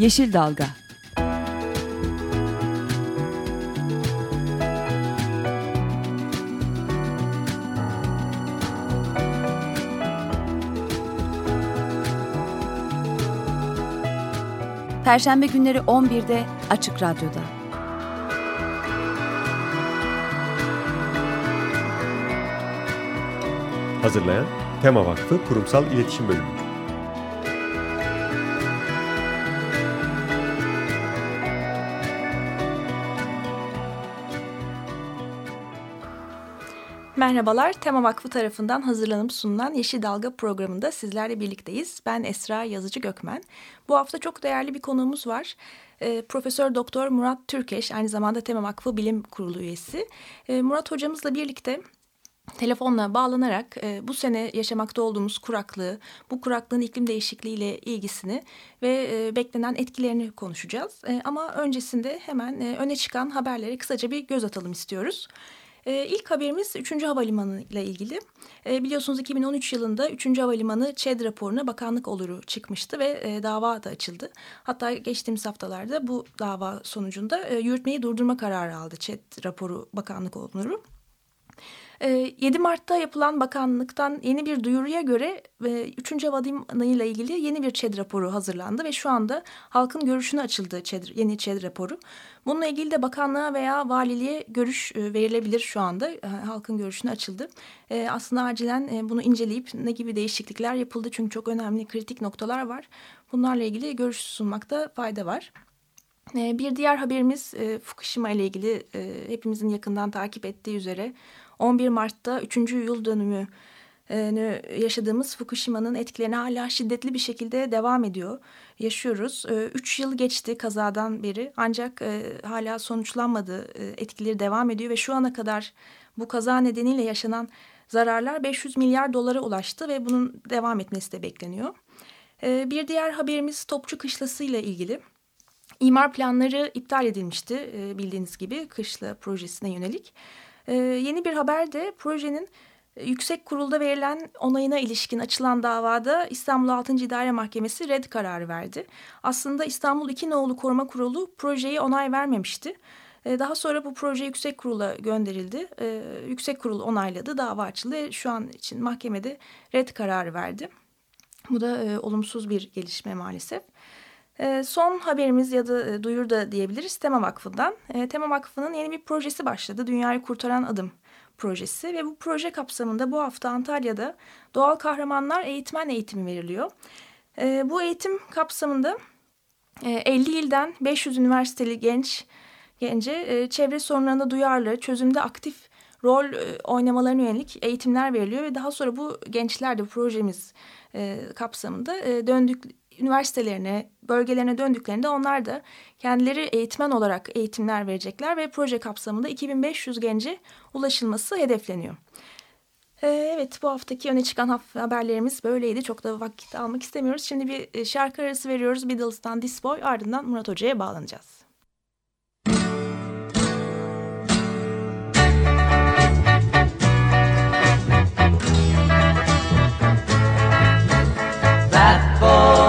Yeşil Dalga Perşembe günleri 11'de Açık Radyo'da. Hazırlayan Tema Vakfı Kurumsal İletişim Bölümü. Merhabalar, Tema Vakfı tarafından hazırlanıp sunulan Yeşil Dalga programında sizlerle birlikteyiz. Ben Esra Yazıcı Gökmen. Bu hafta çok değerli bir konuğumuz var. E, Profesör Doktor Murat Türkeş, aynı zamanda Tema Vakfı Bilim Kurulu üyesi. E, Murat hocamızla birlikte telefonla bağlanarak e, bu sene yaşamakta olduğumuz kuraklığı, bu kuraklığın iklim değişikliğiyle ilgisini ve e, beklenen etkilerini konuşacağız. E, ama öncesinde hemen e, öne çıkan haberlere kısaca bir göz atalım istiyoruz. E, ilk haberimiz 3. Havalimanı ile ilgili. E, biliyorsunuz 2013 yılında 3. Havalimanı ÇED raporuna bakanlık oluru çıkmıştı ve e, dava da açıldı. Hatta geçtiğimiz haftalarda bu dava sonucunda e, yürütmeyi durdurma kararı aldı ÇED raporu bakanlık oluru. 7 ee, Mart'ta yapılan bakanlıktan yeni bir duyuruya göre 3. Havalimanı ile ilgili yeni bir ÇED raporu hazırlandı ve şu anda halkın görüşüne açıldı ÇED, yeni ÇED raporu. Bununla ilgili de bakanlığa veya valiliğe görüş e, verilebilir şu anda. E, halkın görüşüne açıldı. E, aslında acilen bunu inceleyip ne gibi değişiklikler yapıldı çünkü çok önemli kritik noktalar var. Bunlarla ilgili görüş sunmakta fayda var. Bir diğer haberimiz Fukushima ile ilgili hepimizin yakından takip ettiği üzere 11 Mart'ta 3. yıl dönümü yaşadığımız Fukushima'nın etkilerini hala şiddetli bir şekilde devam ediyor. Yaşıyoruz. Üç yıl geçti kazadan beri ancak hala sonuçlanmadı. Etkileri devam ediyor ve şu ana kadar bu kaza nedeniyle yaşanan zararlar 500 milyar dolara ulaştı ve bunun devam etmesi de bekleniyor. Bir diğer haberimiz Topçu Kışlası ile ilgili. İmar planları iptal edilmişti bildiğiniz gibi kışla projesine yönelik. Ee, yeni bir haber de projenin e, Yüksek Kurulda verilen onayına ilişkin açılan davada İstanbul 6. İdare Mahkemesi red kararı verdi. Aslında İstanbul İki Nolu Koruma Kurulu projeyi onay vermemişti. Ee, daha sonra bu proje Yüksek Kurul'a gönderildi. Ee, yüksek Kurul onayladı, dava açıldı. Şu an için mahkemede red kararı verdi. Bu da e, olumsuz bir gelişme maalesef. E, son haberimiz ya da e, duyur da diyebiliriz Tema Vakfı'ndan. E, Tema Vakfı'nın yeni bir projesi başladı. Dünyayı Kurtaran Adım projesi ve bu proje kapsamında bu hafta Antalya'da doğal kahramanlar eğitmen eğitimi veriliyor. E, bu eğitim kapsamında e, 50 ilden 500 üniversiteli genç gence e, çevre sorunlarına duyarlı, çözümde aktif rol e, oynamalarına yönelik eğitimler veriliyor ve daha sonra bu gençler de projemiz e, kapsamında e, döndük üniversitelerine, bölgelerine döndüklerinde onlar da kendileri eğitmen olarak eğitimler verecekler ve proje kapsamında 2500 gence ulaşılması hedefleniyor. Ee, evet bu haftaki öne çıkan haberlerimiz böyleydi. Çok da vakit almak istemiyoruz. Şimdi bir e, şarkı arası veriyoruz. Beatles'tan This Boy ardından Murat Hoca'ya bağlanacağız. That boy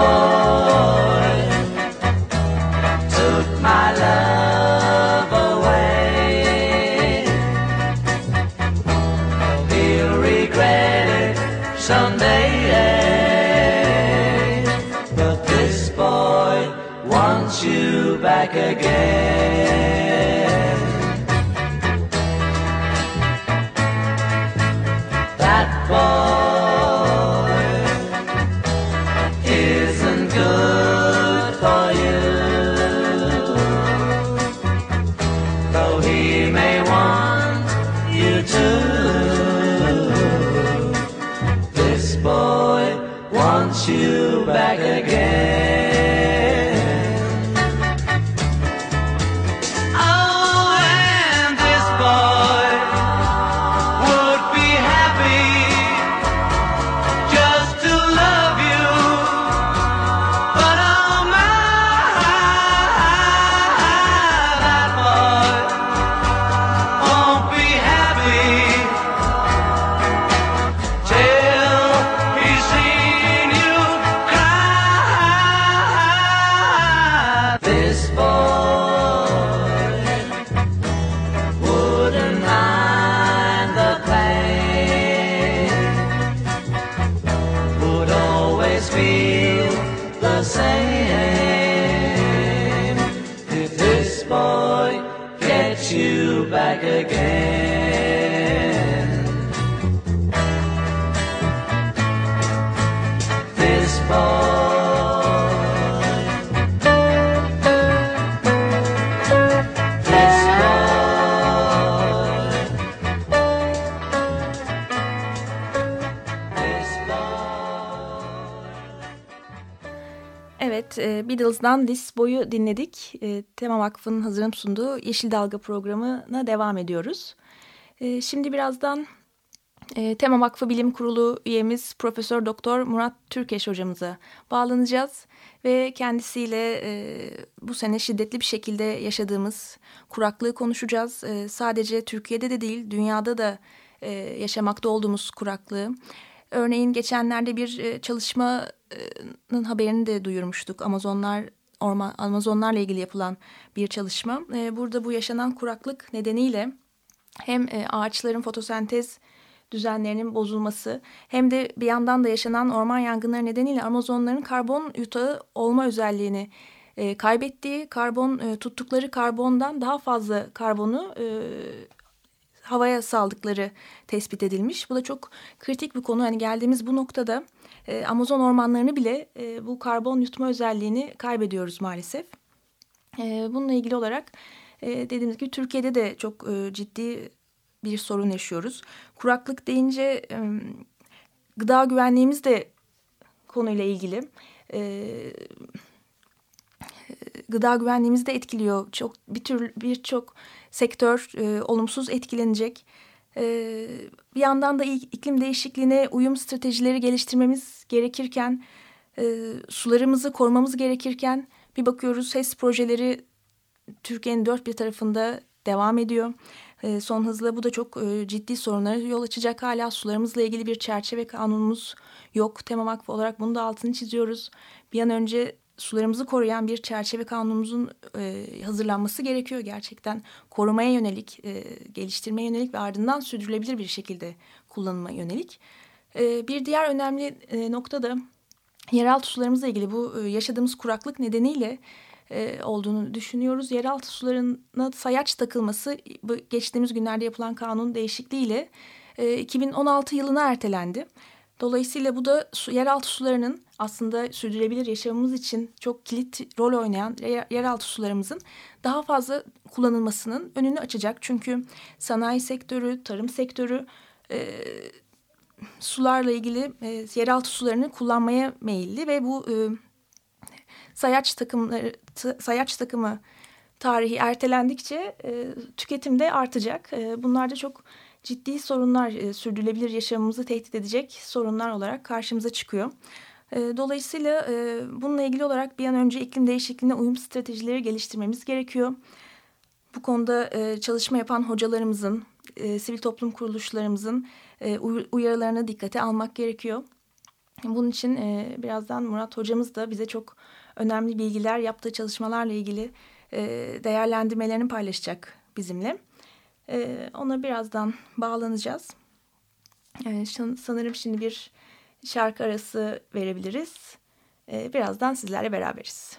platform. Beatles'dan This Boy'u dinledik. E, Tema Vakfı'nın hazırlanıp sunduğu Yeşil Dalga programına devam ediyoruz. E, şimdi birazdan e, Tema Vakfı Bilim Kurulu üyemiz Profesör Doktor Murat Türkeş hocamıza bağlanacağız ve kendisiyle e, bu sene şiddetli bir şekilde yaşadığımız kuraklığı konuşacağız. E, sadece Türkiye'de de değil, dünyada da e, yaşamakta olduğumuz kuraklığı. Örneğin geçenlerde bir e, çalışmanın haberini de duyurmuştuk. Amazonlar orman Amazonlarla ilgili yapılan bir çalışma. E, burada bu yaşanan kuraklık nedeniyle hem e, ağaçların fotosentez düzenlerinin bozulması hem de bir yandan da yaşanan orman yangınları nedeniyle Amazonların karbon yutağı olma özelliğini kaybettiği, karbon tuttukları karbondan daha fazla karbonu havaya saldıkları tespit edilmiş. Bu da çok kritik bir konu. Hani geldiğimiz bu noktada e, Amazon ormanlarını bile e, bu karbon yutma özelliğini kaybediyoruz maalesef. E, bununla ilgili olarak e, dediğimiz gibi Türkiye'de de çok e, ciddi bir sorun yaşıyoruz. Kuraklık deyince e, gıda güvenliğimiz de konuyla ilgili. E, gıda güvenliğimizi de etkiliyor. Çok bir tür birçok sektör e, olumsuz etkilenecek. E, bir yandan da iklim değişikliğine uyum stratejileri geliştirmemiz gerekirken, e, sularımızı korumamız gerekirken bir bakıyoruz HES projeleri Türkiye'nin dört bir tarafında devam ediyor. E, son hızla bu da çok e, ciddi sorunlara yol açacak. Hala sularımızla ilgili bir çerçeve kanunumuz yok. Tema Vakfı olarak bunu da altını çiziyoruz. Bir an önce sularımızı koruyan bir çerçeve kanunumuzun e, hazırlanması gerekiyor gerçekten. Korumaya yönelik, e, geliştirmeye yönelik ve ardından sürdürülebilir bir şekilde kullanıma yönelik. E, bir diğer önemli e, nokta da yeraltı sularımızla ilgili bu e, yaşadığımız kuraklık nedeniyle e, olduğunu düşünüyoruz. Yeraltı sularına sayaç takılması bu geçtiğimiz günlerde yapılan kanun değişikliğiyle e, 2016 yılına ertelendi. Dolayısıyla bu da su, yeraltı sularının aslında sürdürülebilir yaşamımız için çok kilit rol oynayan yer, yeraltı sularımızın daha fazla kullanılmasının önünü açacak. Çünkü sanayi sektörü, tarım sektörü e, sularla ilgili e, yeraltı sularını kullanmaya meyilli ve bu e, sayaç takımları sayaç takımı tarihi ertelendikçe e, tüketim de artacak. E, bunlar da çok ciddi sorunlar, e, sürdürülebilir yaşamımızı tehdit edecek sorunlar olarak karşımıza çıkıyor. E, dolayısıyla e, bununla ilgili olarak bir an önce iklim değişikliğine uyum stratejileri geliştirmemiz gerekiyor. Bu konuda e, çalışma yapan hocalarımızın, e, sivil toplum kuruluşlarımızın uyarılarına dikkate almak gerekiyor. Bunun için birazdan Murat hocamız da bize çok önemli bilgiler yaptığı çalışmalarla ilgili değerlendirmelerini paylaşacak bizimle. Ona birazdan bağlanacağız. Sanırım şimdi bir şarkı arası verebiliriz. E, birazdan sizlerle beraberiz.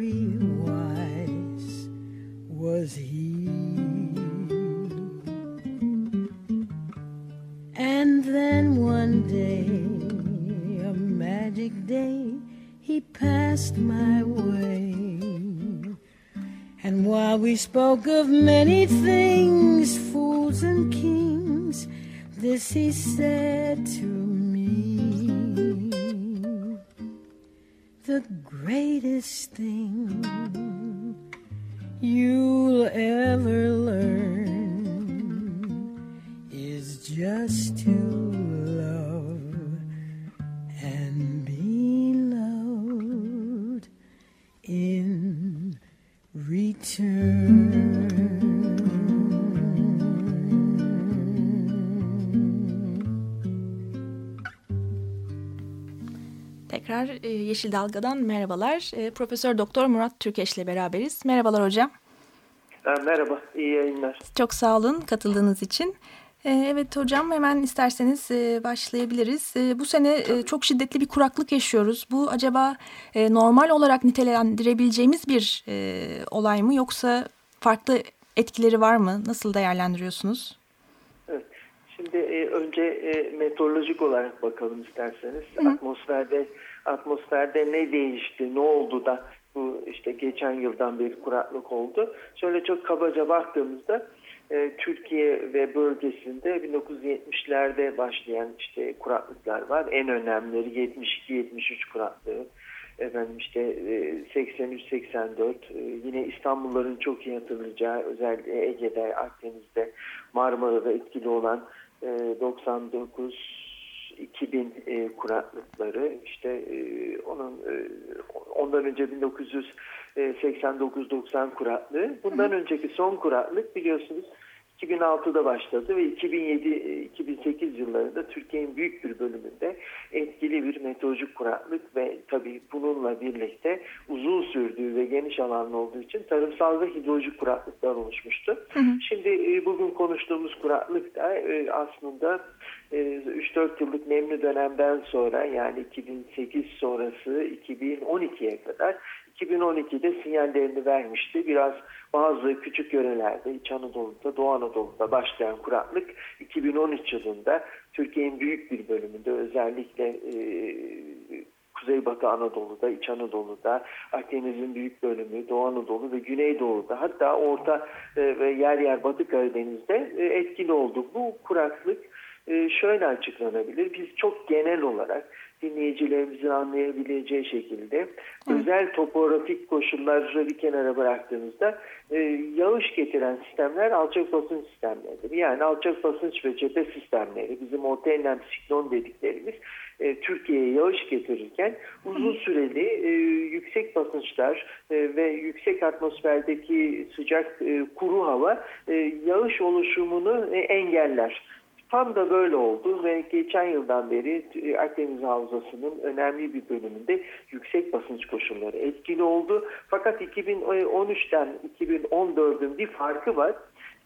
of many things, fools and kings, this he said to me The greatest thing you'll ever learn is just to love and be loved in return. E, Yeşil Dalga'dan merhabalar. E, Profesör Doktor Murat Türkeş ile beraberiz. Merhabalar hocam. Merhaba, iyi yayınlar. Çok sağ olun katıldığınız için. E, Evet hocam hemen isterseniz başlayabiliriz. Bu sene çok şiddetli bir kuraklık yaşıyoruz. Bu acaba normal olarak nitelendirebileceğimiz bir olay mı yoksa farklı etkileri var mı? Nasıl değerlendiriyorsunuz? Evet. Şimdi önce meteorolojik olarak bakalım isterseniz. Hı. Atmosferde atmosferde ne değişti, ne oldu da bu işte geçen yıldan bir kuraklık oldu. Şöyle çok kabaca baktığımızda e, Türkiye ve bölgesinde 1970'lerde başlayan işte kuraklıklar var. En önemlileri 72-73 kuraklığı. Efendim işte e, 83-84 e, yine İstanbulların çok iyi hatırlayacağı özellikle Ege'de, Akdeniz'de, Marmara'da etkili olan e, 99 2000 e, kuraklıkları işte e, onun e, ondan önce 1989-90 kuraklığı bundan önceki son kuraklık biliyorsunuz 2006'da başladı ve 2007-2008 yıllarında Türkiye'nin büyük bir bölümünde etkili bir meteorolojik kuraklık ve tabii bununla birlikte uzun sürdüğü ve geniş alanlı olduğu için tarımsal ve hidrolojik kuraklıklar oluşmuştu. Hı hı. Şimdi e, bugün konuştuğumuz kuraklık da e, aslında e, 3-4 yıllık nemli dönemden sonra yani 2008 sonrası 2012'ye kadar 2012'de sinyallerini vermişti. Biraz bazı küçük yörelerde İç Anadolu'da, Doğu Anadolu'da başlayan kuraklık 2013 yılında Türkiye'nin büyük bir bölümünde özellikle e, Kuzeybatı Anadolu'da, İç Anadolu'da, Akdeniz'in büyük bölümü, Doğu Anadolu ve Güneydoğu'da hatta Orta e, ve yer yer Batı Karadeniz'de e, etkili oldu. Bu kuraklık e, şöyle açıklanabilir. Biz çok genel olarak dinleyicilerimizin anlayabileceği şekilde Hı. özel topografik koşulları bir kenara bıraktığımızda e, yağış getiren sistemler alçak basınç sistemleridir. Yani alçak basınç ve cephe sistemleri bizim orta enlem siklon dediklerimiz e, Türkiye'ye yağış getirirken uzun süreli e, yüksek basınçlar e, ve yüksek atmosferdeki sıcak e, kuru hava e, yağış oluşumunu e, engeller. Tam da böyle oldu ve geçen yıldan beri e, Akdeniz Havzası'nın önemli bir bölümünde yüksek basınç koşulları etkili oldu. Fakat 2013'ten 2014'ün bir farkı var.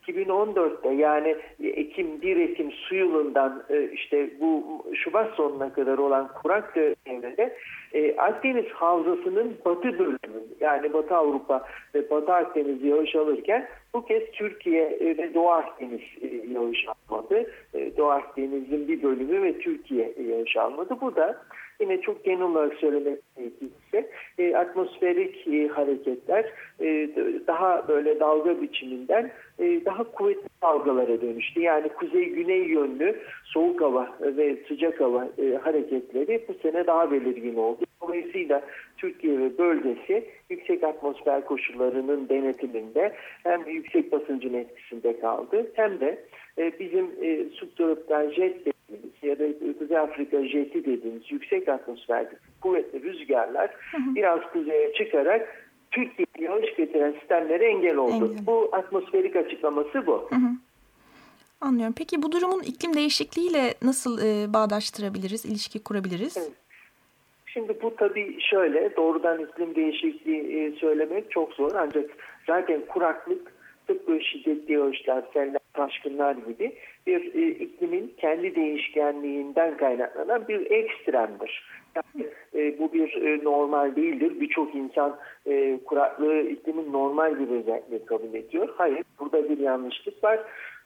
2014'te yani Ekim 1 Ekim su yılından e, işte bu Şubat sonuna kadar olan kurak devrede e, Akdeniz Havzası'nın batı bölümü yani Batı Avrupa ve Batı Akdeniz yağış alırken bu kez Türkiye e, ve Doğu Akdeniz yağış almadı. Doğu Akdeniz'in bir bölümü ve Türkiye yağış almadı. Bu da yine çok genel olarak söylemek gerekirse e, atmosferik e, hareketler e, daha böyle dalga biçiminden e, daha kuvvetli dalgalara dönüştü. Yani kuzey-güney yönlü soğuk hava ve sıcak hava e, hareketleri bu sene daha belirgin oldu. Dolayısıyla Türkiye ve bölgesi yüksek atmosfer koşullarının denetiminde hem yüksek basıncın etkisinde kaldı hem de e, bizim e, subtropikal jet ya da Kuzey Afrika jeti dediğimiz yüksek atmosferdeki kuvvetli rüzgarlar Hı hı. biraz kuzeye çıkarak Türkiye'ye yağış getiren sistemlere engel oldu. Engel. Bu atmosferik açıklaması bu. Hı hı. Anlıyorum. Peki bu durumun iklim değişikliğiyle nasıl e, bağdaştırabiliriz, ilişki kurabiliriz? Evet. Şimdi bu tabii şöyle doğrudan iklim değişikliği e, söylemek çok zor ancak zaten kuraklık tıpkı şiddetli yağışlar, seller, taşkınlar gibi bir e, iklimin kendi değişkenliğinden kaynaklanan bir ekstremdir. Yani e, bu bir e, normal değildir. Birçok insan e, kuraklığı iklimin normal bir özelliği kabul ediyor. Hayır, burada bir yanlışlık var.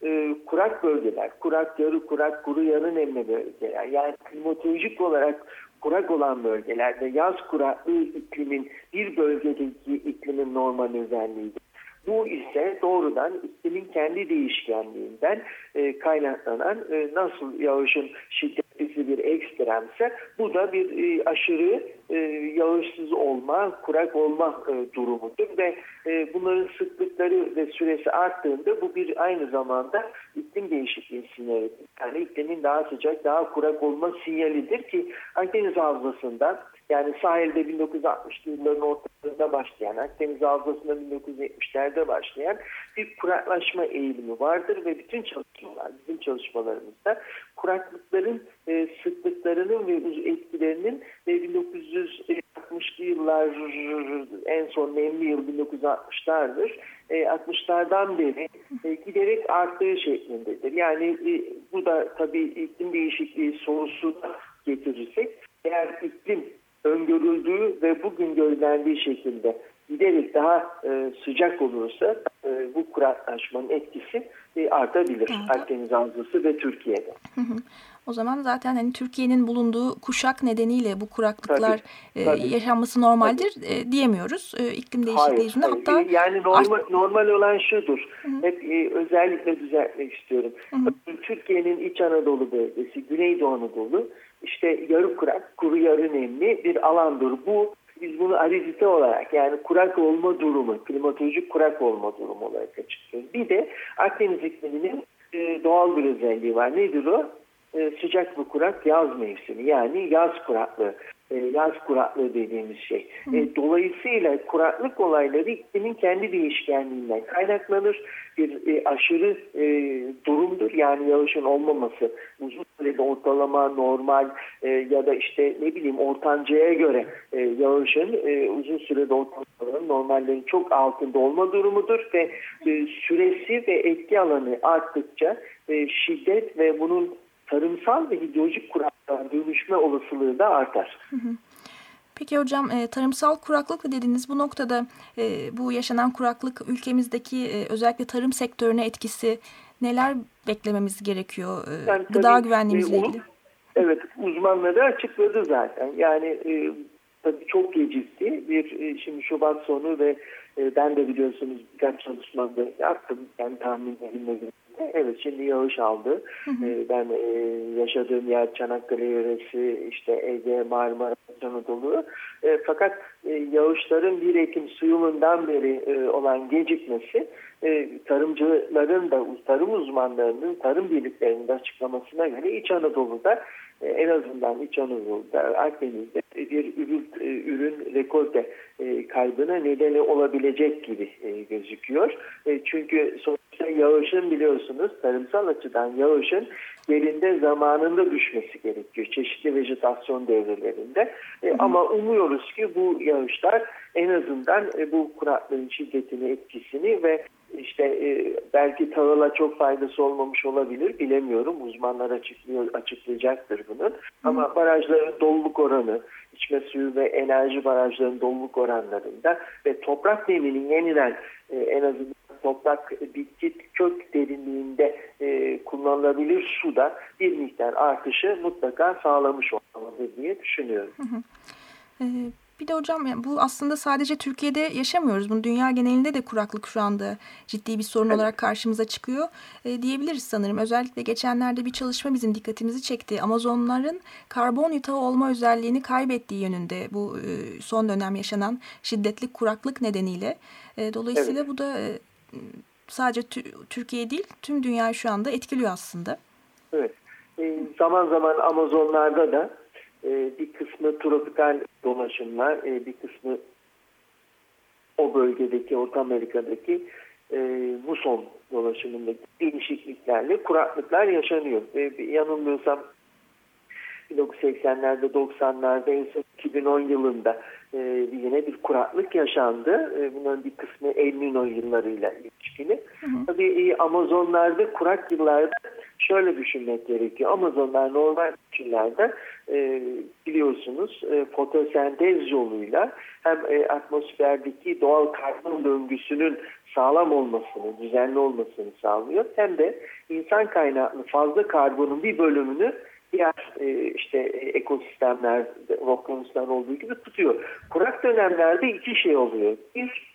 E, kurak bölgeler, kurak, yarı kurak, kuru yarı nemli bölgeler. Yani klimatolojik olarak kurak olan bölgelerde yaz kuraklığı iklimin bir bölgedeki iklimin normal özelliğidir. Bu ise doğrudan iklimin kendi değişkenliğinden e, kaynaklanan e, nasıl yağışın şiddetlisi bir ekstremse bu da bir e, aşırı e, yağışsız olma, kurak olma e, durumudur ve e, bunların sıklıkları ve süresi arttığında bu bir aynı zamanda iklim değişikliği sinyalidir. Yani iklimin daha sıcak, daha kurak olma sinyalidir ki Akdeniz Havzası'nda yani sahilde 1960'lı yılların ortalarında başlayan, Akdeniz Havzası'nda 1970'lerde başlayan bir kuraklaşma eğilimi vardır ve bütün çalışmalar, bizim çalışmalarımızda kuraklıkların e, sıklıklarının ve etkilerinin e, 1960'lı yıllar en son nemli yıl 1960'lardır. E, 60'lardan beri e, giderek arttığı şeklindedir. Yani e, bu da tabii iklim değişikliği sorusu getirirsek eğer iklim öngörüldüğü ve bugün gözlendiği şekilde giderek daha e, sıcak olursa e, bu kuraklaşmanın etkisi e, artabilir evet. Akdeniz Havzası ve Türkiye'de. Hı hı. O zaman zaten hani Türkiye'nin bulunduğu kuşak nedeniyle bu kuraklıklar tabii, tabii. E, yaşanması normaldir e, diyemiyoruz. E, iklim değişikliği yüzünden hatta yani normal, normal olan şudur. Hı -hı. Hep e, özellikle düzeltmek istiyorum. Türkiye'nin İç Anadolu bölgesi, Güneydoğu Anadolu işte yarı kurak, kuru yarı nemli bir alandır. Bu biz bunu aridite olarak yani kurak olma durumu, klimatolojik kurak olma durumu olarak açıklıyoruz. Bir de Akdeniz ikliminin e, doğal bir özelliği var. Nedir o? E, sıcak ve kurak yaz mevsimi yani yaz kuraklığı. E, yaz kuraklığı dediğimiz şey. E, dolayısıyla kuraklık olayları iklimin kendi değişkenliğinden kaynaklanır. Bir e, aşırı e, durumdur. Yani yağışın olmaması uzun sürede ortalama normal e, ya da işte ne bileyim ortancaya göre e, yağışın e, uzun sürede ortalama normallerin çok altında olma durumudur ve e, süresi ve etki alanı arttıkça e, şiddet ve bunun tarımsal ve hidrolojik kuraklığa dönüşme olasılığı da artar. Peki hocam e, tarımsal kuraklık dediğiniz bu noktada e, bu yaşanan kuraklık ülkemizdeki e, özellikle tarım sektörüne etkisi neler beklememiz gerekiyor? Yani gıda güvenliğimizle ilgili? Evet uzmanları açıkladı zaten. Yani tabii çok gecikti. Bir şimdi Şubat sonu ve ben de biliyorsunuz birkaç çalışmada yaptım. Yani tahminlerimle Evet şimdi yağış aldı. Hı hı. Ee, ben e, yaşadığım yer Çanakkale yöresi, işte Ege, Marmara, Anadolu. E, fakat e, yağışların 1 Ekim suyumundan beri e, olan gecikmesi e, tarımcıların da tarım uzmanlarının tarım birliklerinin de açıklamasına göre İç Anadolu'da e, en azından İç Anadolu'da Akdeniz'de bir ürün, e, ürün rekolte e, kaybına nedeni olabilecek gibi e, gözüküyor. E, çünkü sonuçta yağışın biliyorsunuz tarımsal açıdan yağışın yerinde zamanında düşmesi gerekiyor. Çeşitli vejetasyon devrelerinde. E, ama umuyoruz ki bu yağışlar en azından e, bu kuraklığın şiddetini, etkisini ve işte e, belki tahıla çok faydası olmamış olabilir bilemiyorum. Uzmanlar açıklıyor, açıklayacaktır bunun. Ama barajların doluluk oranı, içme suyu ve enerji barajlarının doluluk oranlarında ve toprak neminin yeniden e, en azından toprak bitki kök derinliğinde e, kullanılabilir suda bir miktar artışı mutlaka sağlamış olmalıdır diye düşünüyorum. Hı hı. Ee, bir de hocam bu aslında sadece Türkiye'de yaşamıyoruz. Bunu dünya genelinde de kuraklık şu anda ciddi bir sorun evet. olarak karşımıza çıkıyor e, diyebiliriz sanırım. Özellikle geçenlerde bir çalışma bizim dikkatimizi çekti. Amazonların karbon yutağı olma özelliğini kaybettiği yönünde bu e, son dönem yaşanan şiddetli kuraklık nedeniyle. E, dolayısıyla evet. bu da e, sadece Türkiye değil tüm dünyayı şu anda etkiliyor aslında. Evet. E, zaman zaman Amazonlarda da e, bir kısmı tropikal dolaşımlar, e, bir kısmı o bölgedeki, Orta Amerika'daki e, muson dolaşımındaki değişikliklerle kuraklıklar yaşanıyor. Ve yanılmıyorsam 1980'lerde 90'larda en son 2010 yılında e, yine bir kuraklık yaşandı. E, bunların bir kısmı El Nino yıllarıyla ilişkili. Hı hı. Tabii e, Amazonlarda kurak yıllarda şöyle düşünmek gerekiyor. Amazonlar normal koşullarda e, biliyorsunuz e, fotosentez yoluyla hem e, atmosferdeki doğal karbon döngüsünün sağlam olmasını, düzenli olmasını sağlıyor. Hem de insan kaynaklı fazla karbonun bir bölümünü diğer e, işte e, ekosistemler, okyanuslar olduğu gibi tutuyor. Kurak dönemlerde iki şey oluyor. Bir,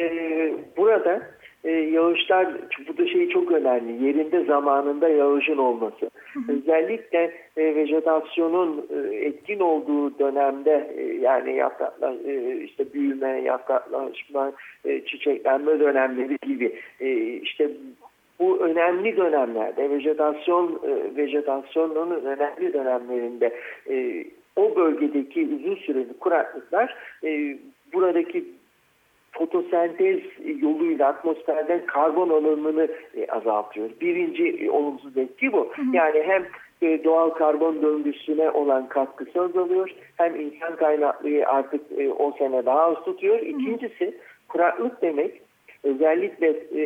e, burada e, yağışlar, bu da şey çok önemli, yerinde zamanında yağışın olması. Özellikle e, vejetasyonun e, etkin olduğu dönemde e, yani yapraklar, e, işte büyüme, yapraklaşma, e, çiçeklenme dönemleri gibi e, işte bu önemli dönemlerde vejetasyon e, vejetasyonun önemli dönemlerinde e, o bölgedeki uzun süreli kuraklıklar e, buradaki fotosentez yoluyla atmosferden karbon alımını e, azaltıyor. Birinci e, olumsuz etki bu. Hı hı. Yani hem e, doğal karbon döngüsüne olan katkısı azalıyor hem insan kaynaklığı artık e, o sene daha az tutuyor. İkincisi kuraklık demek özellikle e,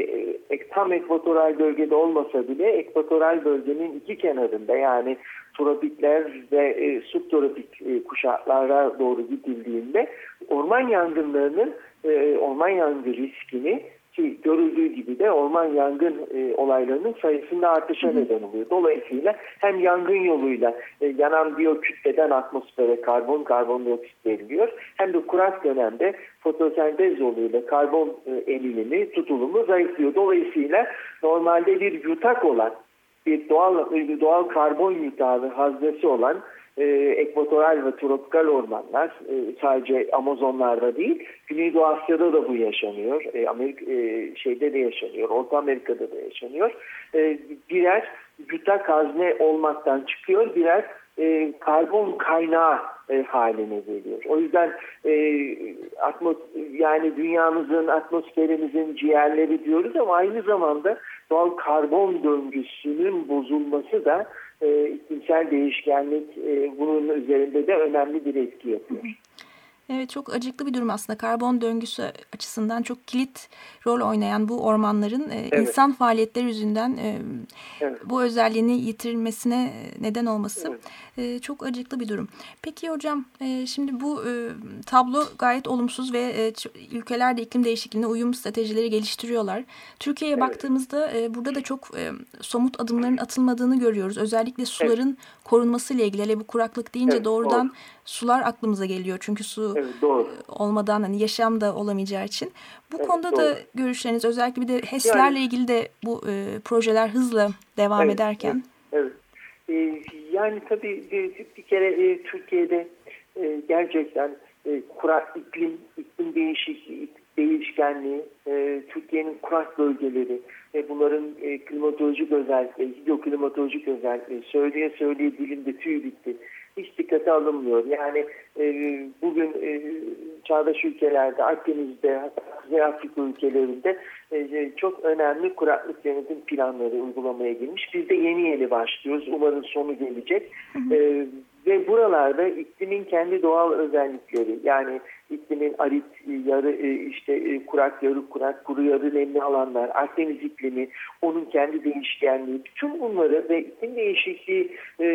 e, tam ekvatoral bölgede olmasa bile ekvatoral bölgenin iki kenarında yani tropikler ve e, subtropik e, kuşaklara doğru gidildiğinde orman yangınlarının e, orman yangın riskini ki görüldüğü gibi de orman yangın e, olaylarının sayısında artışa neden oluyor. Dolayısıyla hem yangın yoluyla e, yanan biyokütleden atmosfere karbon, karbondioksit veriliyor hem de kurak dönemde fotosentez yoluyla karbon e, emilimi, tutulumu zayıflıyor. Dolayısıyla normalde bir yutak olan bir doğal bir doğal karbon yutağı haznesi olan e, ekvatoral ve tropikal ormanlar e, sadece Amazonlarda değil Güneydoğu Asya'da da bu yaşanıyor. E, Amerika e, şeyde de yaşanıyor. Orta Amerika'da da yaşanıyor. E, birer yutak hazne olmaktan çıkıyor. Birer e, karbon kaynağı e, haline geliyor. O yüzden e, atmos yani dünyamızın, atmosferimizin ciğerleri diyoruz ama aynı zamanda doğal karbon döngüsünün bozulması da e, iklimsel değişkenlik e, bunun üzerinde de önemli bir etki yapıyor. Evet çok acıklı bir durum aslında. Karbon döngüsü açısından çok kilit rol oynayan bu ormanların e, evet. insan faaliyetleri yüzünden e, evet. bu özelliğini yitirmesine neden olması evet. e, çok acıklı bir durum. Peki hocam şimdi bu tablo gayet olumsuz ve ülkeler de iklim değişikliğine uyum stratejileri geliştiriyorlar. Türkiye'ye evet. baktığımızda burada da çok somut adımların atılmadığını görüyoruz. Özellikle suların evet. korunması ile ilgili. Hele bu kuraklık deyince evet, doğrudan doğru. Sular aklımıza geliyor. Çünkü su evet, doğru. E, olmadan hani yaşam da olamayacağı için. Bu evet, konuda doğru. da görüşleriniz özellikle bir de HES'lerle yani, ilgili de bu e, projeler hızla devam evet, ederken. Evet. evet. E, yani tabii bir, bir kere e, Türkiye'de e, gerçekten e, kurak iklim, iklim değişikliği, değişkenliği, e, Türkiye'nin kurak bölgeleri ve bunların e, klimatolojik özellikleri, hidroklimatolojik özellikleri söyleye söyleye dilimde tüy bitti hiç dikkate alınmıyor. Yani e, bugün e, çağdaş ülkelerde, Akdeniz'de, Kuzey Afrika ülkelerinde e, çok önemli kuraklık yönetim planları uygulamaya girmiş. Biz de yeni yeni başlıyoruz. Umarım sonu gelecek. Hı hı. E, ve buralarda iklimin kendi doğal özellikleri yani iklimin arit, yarı e, işte e, kurak, yarı kurak, kuru yarı nemli alanlar, Akdeniz iklimi, onun kendi değişkenliği, bütün bunları ve iklim değişikliği e,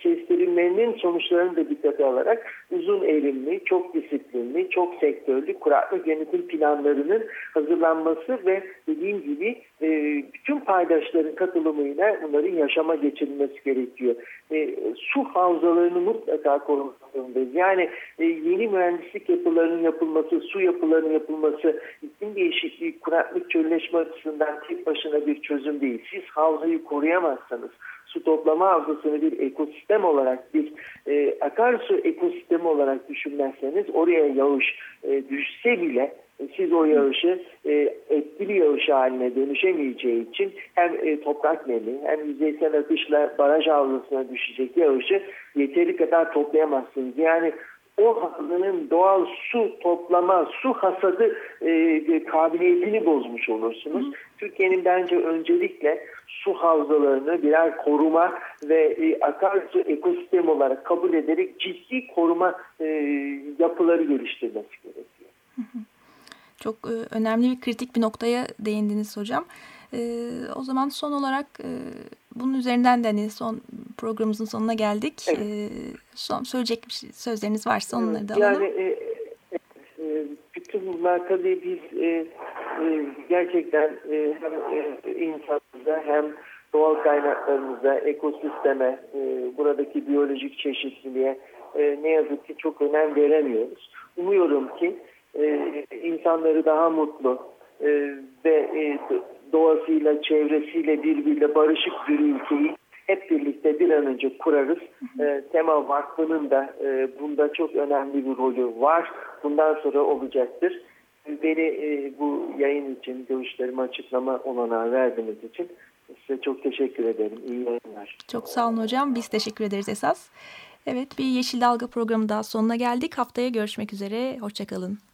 kestirilmenin sonuçlarını da dikkate alarak uzun eğilimli, çok disiplinli, çok sektörlü kuraklık yönetim planlarının hazırlanması ve dediğim gibi e, bütün paydaşların katılımıyla bunların yaşama geçirilmesi gerekiyor. E, su havzalarını mutlaka korumak zorundayız. Yani e, yeni mühendislik yapılarının yapılması, su yapılarının yapılması, iklim değişikliği, kuraklık, çölleşme açısından tek başına bir çözüm değil. Siz havzayı koruyamazsanız, su toplama havzasını bir ekosistem olarak bir e, akarsu ekosistemi olarak düşünmezseniz oraya yağış e, düşse bile siz o yağışı e, etkili yağış haline dönüşemeyeceği için hem e, toprak nemi hem yüzeysel akışla baraj havzasına düşecek yağışı yeteri kadar toplayamazsınız. Yani o havzanın doğal su toplama, su hasadı e, kabiliyetini bozmuş olursunuz. Türkiye'nin bence öncelikle su havzalarını birer koruma ve e, akarsu ekosistem olarak kabul ederek ciddi koruma e, yapıları geliştirmesi gerekiyor. Hı hı. Çok e, önemli bir kritik bir noktaya değindiniz hocam. E, o zaman son olarak e, bunun üzerinden de hani son programımızın sonuna geldik. Evet. E, son söyleyecek bir şey, sözleriniz varsa onları da alalım. Yani e, e, bütün bunlar tabii biz e, e, gerçekten e, hem e, insanımıza hem doğal kaynaklarımıza, ekosisteme, e, buradaki biyolojik çeşitliliğe e, ne yazık ki çok önem veremiyoruz. Umuyorum ki e, insanları daha mutlu e, ve e, doğasıyla, çevresiyle birbiriyle barışık bir ülkeyi hep birlikte bir an önce kurarız. E, Tema Vakfı'nın da e, bunda çok önemli bir rolü var. Bundan sonra olacaktır. Beni e, bu yayın için, görüşlerimi açıklama olanağı verdiğiniz için size çok teşekkür ederim. İyi yayınlar. Çok sağ olun hocam. Biz teşekkür ederiz esas. Evet bir Yeşil Dalga programı daha sonuna geldik. Haftaya görüşmek üzere. Hoşçakalın.